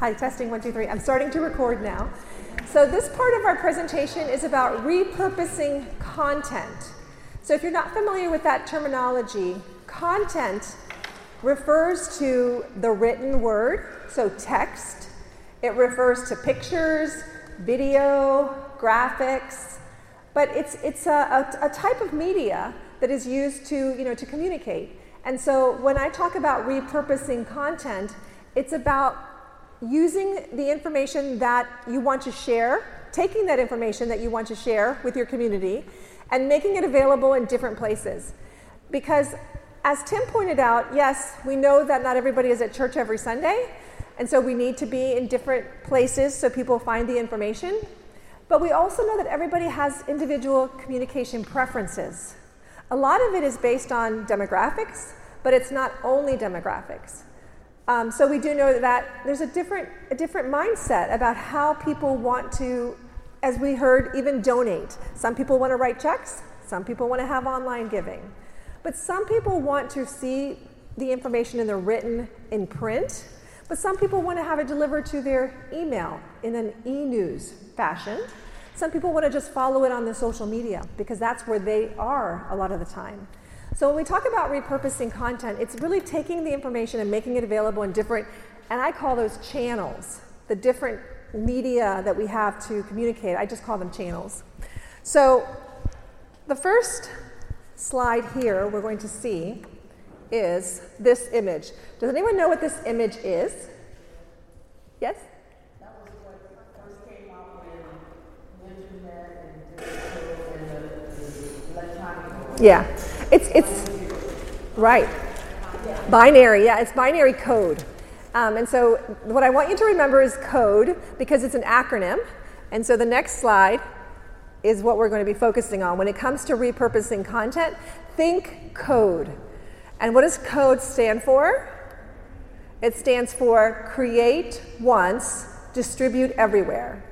Hi, testing one, two, three. I'm starting to record now. So, this part of our presentation is about repurposing content. So, if you're not familiar with that terminology, content refers to the written word, so text. It refers to pictures, video, graphics, but it's, it's a, a, a type of media that is used to, you know, to communicate. And so when I talk about repurposing content, it's about using the information that you want to share, taking that information that you want to share with your community, and making it available in different places. Because as Tim pointed out, yes, we know that not everybody is at church every Sunday, and so we need to be in different places so people find the information. But we also know that everybody has individual communication preferences. A lot of it is based on demographics, but it's not only demographics. Um, so we do know that there's a different, a different mindset about how people want to, as we heard, even donate. Some people want to write checks, some people want to have online giving. But some people want to see the information in the written in print, but some people want to have it delivered to their email in an e news fashion. Some people want to just follow it on the social media because that's where they are a lot of the time. So when we talk about repurposing content, it's really taking the information and making it available in different, and I call those channels, the different media that we have to communicate. I just call them channels. So the first slide here we're going to see is this image. Does anyone know what this image is? Yes? Yeah. It's, it's right. Binary, yeah, it's binary code. Um, and so, what I want you to remember is code because it's an acronym. And so, the next slide is what we're going to be focusing on. When it comes to repurposing content, think code. And what does code stand for? It stands for create once, distribute everywhere.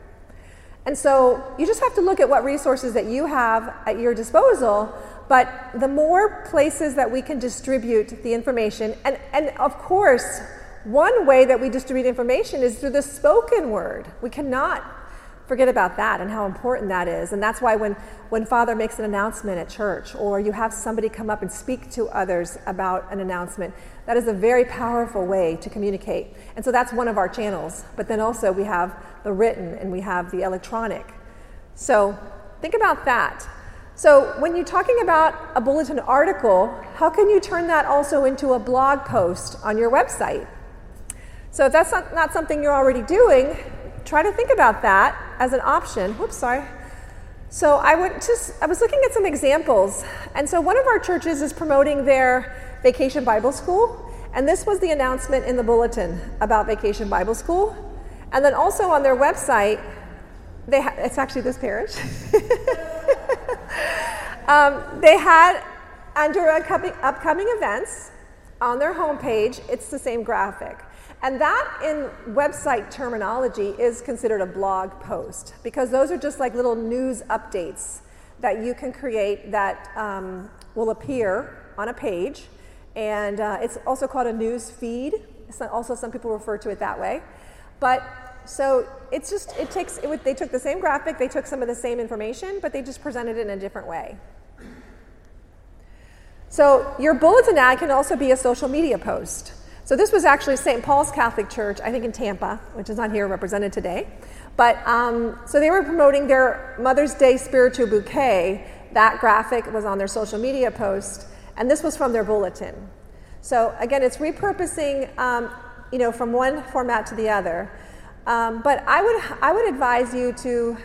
And so you just have to look at what resources that you have at your disposal but the more places that we can distribute the information, and, and of course, one way that we distribute information is through the spoken word. We cannot forget about that and how important that is. And that's why when, when Father makes an announcement at church, or you have somebody come up and speak to others about an announcement, that is a very powerful way to communicate. And so that's one of our channels. But then also we have the written and we have the electronic. So think about that. So, when you're talking about a bulletin article, how can you turn that also into a blog post on your website? So, if that's not, not something you're already doing, try to think about that as an option. Whoops, sorry. So, I went I was looking at some examples, and so one of our churches is promoting their Vacation Bible School, and this was the announcement in the bulletin about Vacation Bible School, and then also on their website, they ha- it's actually this parish. um, they had under upcoming, upcoming events on their homepage, it's the same graphic. And that, in website terminology, is considered a blog post because those are just like little news updates that you can create that um, will appear on a page. And uh, it's also called a news feed. also, some people refer to it that way. But so it's just, it takes, it, they took the same graphic, they took some of the same information, but they just presented it in a different way. So your bulletin ad can also be a social media post. So this was actually St. Paul's Catholic Church, I think in Tampa, which is not here represented today. But um, so they were promoting their Mother's Day spiritual bouquet. That graphic was on their social media post, and this was from their bulletin. So again, it's repurposing, um, you know, from one format to the other. Um, but I would, I would advise you to,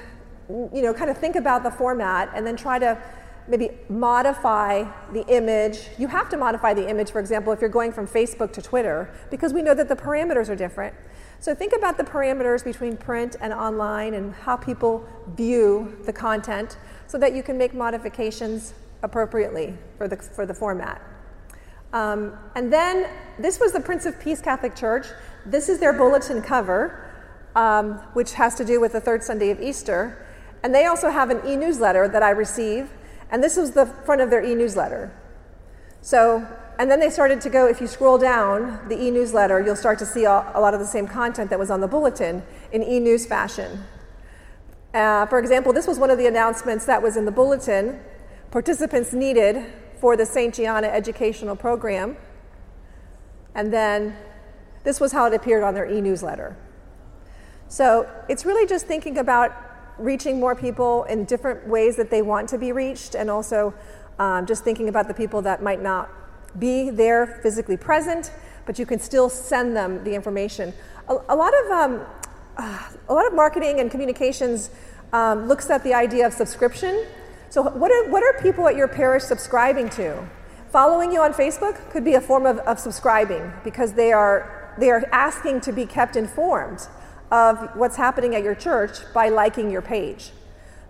you know, kind of think about the format and then try to maybe modify the image. You have to modify the image, for example, if you're going from Facebook to Twitter, because we know that the parameters are different. So think about the parameters between print and online and how people view the content so that you can make modifications appropriately for the, for the format. Um, and then this was the Prince of Peace Catholic Church. This is their bulletin cover um, which has to do with the third Sunday of Easter. And they also have an e newsletter that I receive, and this was the front of their e newsletter. So, and then they started to go, if you scroll down the e newsletter, you'll start to see a, lot of the same content that was on the bulletin in e news fashion. Uh, for example, this was one of the announcements that was in the bulletin participants needed for the St. Gianna educational program. And then this was how it appeared on their e newsletter. So it's really just thinking about reaching more people in different ways that they want to be reached, and also um, just thinking about the people that might not be there physically present, but you can still send them the information. A, a lot of um, uh, a lot of marketing and communications um, looks at the idea of subscription. So, what are, what are people at your parish subscribing to? Following you on Facebook could be a form of, of subscribing because they are, they are asking to be kept informed of what's happening at your church by liking your page.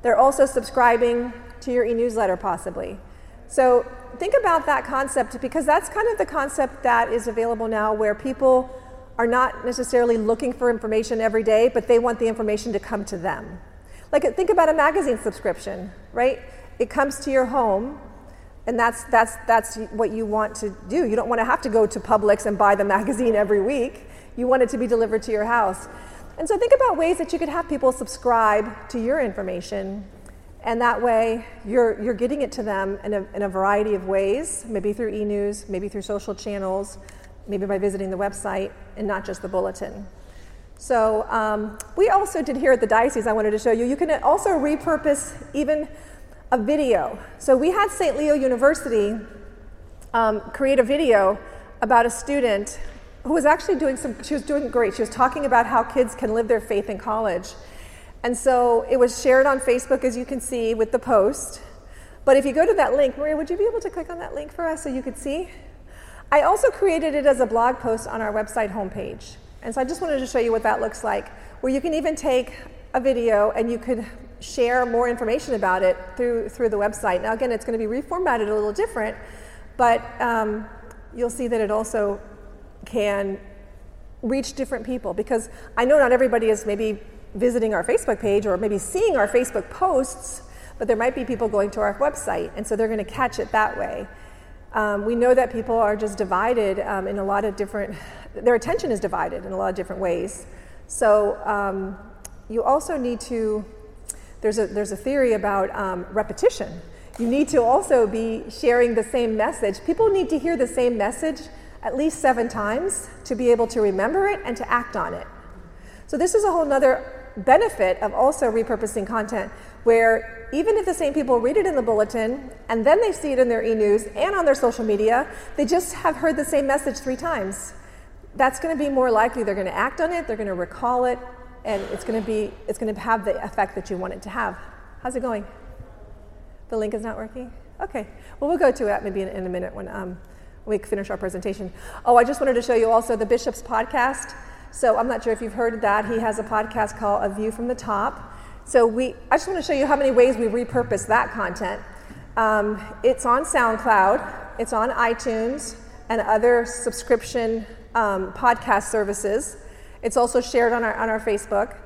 They're also subscribing to your e newsletter, possibly. So, think about that concept because that's kind of the concept that is available now where people are not necessarily looking for information every day, but they want the information to come to them. Like, think about a magazine subscription, right? It comes to your home, and that's, that's, that's what you want to do. You don't want to have to go to Publix and buy the magazine every week. You want it to be delivered to your house. And so, think about ways that you could have people subscribe to your information and that way, you're, you're getting it to them in a, in a variety of ways, maybe through e news, maybe through social channels, maybe by visiting the website, and not just the bulletin. So, um, we also did here at the diocese, I wanted to show you, you can also repurpose even a video. So, we had St. Leo University um, create a video about a student who was actually doing some, she was doing great. She was talking about how kids can live their faith in college. And so it was shared on Facebook, as you can see, with the post. But if you go to that link, Maria, would you be able to click on that link for us so you could see? I also created it as a blog post on our website homepage. And so I just wanted to show you what that looks like, where you can even take a video and you could share more information about it through, through the website. Now, again, it's going to be reformatted a little different, but um, you'll see that it also can reach different people because I know not everybody is maybe visiting our Facebook page or maybe seeing our Facebook posts, but there might be people going to our website, and so they're going to catch it that way. Um, we know that people are just divided um, in a lot of different, their attention is divided in a lot of different ways. So um, you also need to, there's a, there's a theory about um, repetition. You need to also be sharing the same message. People need to hear the same message at least seven times to be able to remember it and to act on it. So this is a whole nother benefit of also repurposing content where even if the same people read it in the bulletin and then they see it in their e-news and on their social media, they just have heard the same message three times. That's going to be more likely they're going to act on it, they're going to recall it, and it's going to be it's going to have the effect that you want it to have. How's it going? The link is not working. Okay. Well, we'll go to it maybe in, in a minute when um, we finish our presentation. Oh, I just wanted to show you also the Bishop's podcast. So I'm not sure if you've heard that. He has a podcast called A View from the Top. So we, I just want to show you how many ways we repurpose that content. Um, it's on SoundCloud, it's on iTunes, and other subscription um, podcast services. It's also shared on our, on our Facebook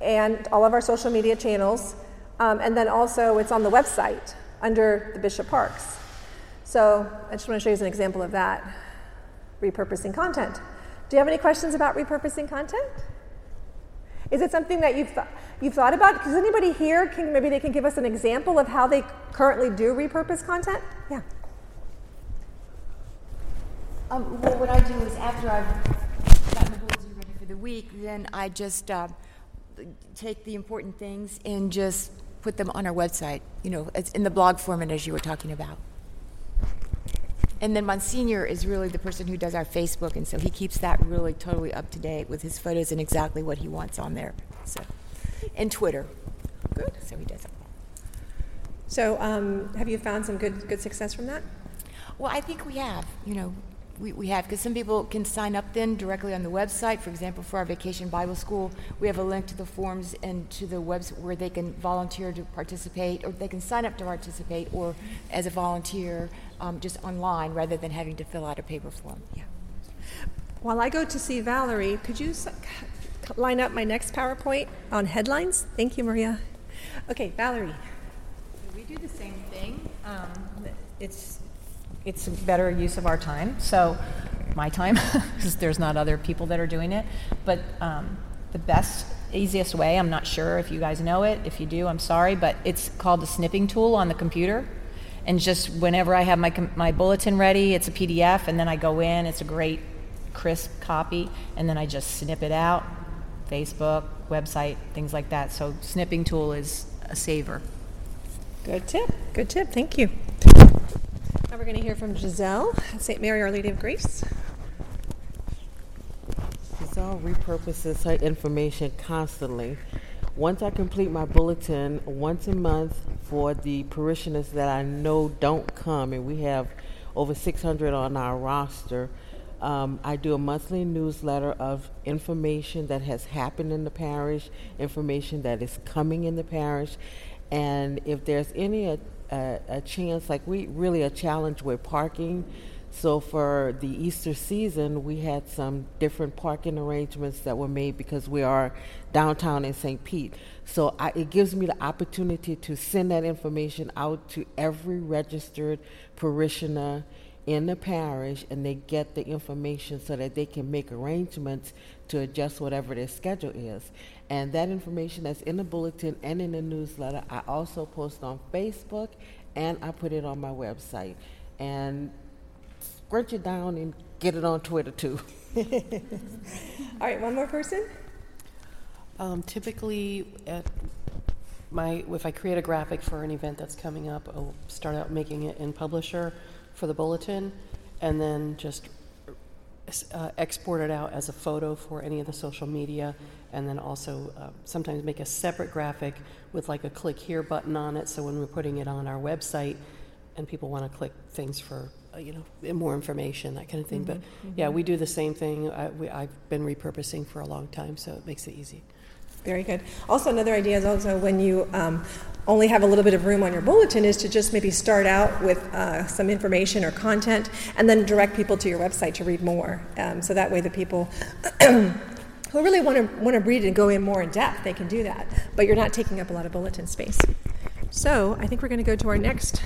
and all of our social media channels. Um, and then also it's on the website under the Bishop Parkes. So I just want to show you an example of that repurposing content. Do you have any questions about repurposing content? Is it something that you've, th- you've thought about? Does anybody here, can, maybe they can give us an example of how they currently do repurpose content? Yeah. Um, well, what I do is after I've gotten the bulletin ready for the week, then I just uh, take the important things and just put them on our website, you know, in the blog format as you were talking about. And then Monsignor is really the person who does our Facebook, and so he keeps that really totally up to date with his photos and exactly what he wants on there. So, and Twitter. Good. So he does it. So, um, have you found some good good success from that? Well, I think we have. You know, we, we have because some people can sign up then directly on the website. For example, for our Vacation Bible School, we have a link to the forms and to the webs where they can volunteer to participate, or they can sign up to participate, or as a volunteer um, just online rather than having to fill out a paper form. Yeah. While I go to see Valerie, could you line up my next PowerPoint on headlines? Thank you, Maria. Okay, Valerie. We do the same thing. Um, it's it's a better use of our time. So, my time, because there's not other people that are doing it. But um, the best, easiest way, I'm not sure if you guys know it. If you do, I'm sorry, but it's called the snipping tool on the computer. And just whenever I have my, my bulletin ready, it's a PDF, and then I go in, it's a great, crisp copy, and then I just snip it out Facebook, website, things like that. So, snipping tool is a saver. Good tip. Good tip. Thank you. Now we're going to hear from Giselle at St. Mary Our Lady of Grace. Giselle repurposes her information constantly. Once I complete my bulletin once a month for the parishioners that I know don't come, and we have over 600 on our roster, um, I do a monthly newsletter of information that has happened in the parish, information that is coming in the parish, and if there's any a, a chance, like we really a challenge with parking. So for the Easter season, we had some different parking arrangements that were made because we are downtown in St. Pete. So I, it gives me the opportunity to send that information out to every registered parishioner in the parish and they get the information so that they can make arrangements to adjust whatever their schedule is. And that information that's in the bulletin and in the newsletter, I also post on Facebook and I put it on my website. And scrunch it down and get it on Twitter too. All right, one more person. Um, typically, at my if I create a graphic for an event that's coming up, I'll start out making it in Publisher for the bulletin, and then just uh, export it out as a photo for any of the social media, and then also uh, sometimes make a separate graphic with like a click here button on it. So when we're putting it on our website, and people want to click things for uh, you know more information, that kind of thing. Mm-hmm, but mm-hmm. yeah, we do the same thing. I, we, I've been repurposing for a long time, so it makes it easy. Very good. Also, another idea is also when you um, only have a little bit of room on your bulletin is to just maybe start out with uh, some information or content and then direct people to your website to read more. Um, so that way, the people who really want to want to read and go in more in depth, they can do that. But you're not taking up a lot of bulletin space. So I think we're going to go to our next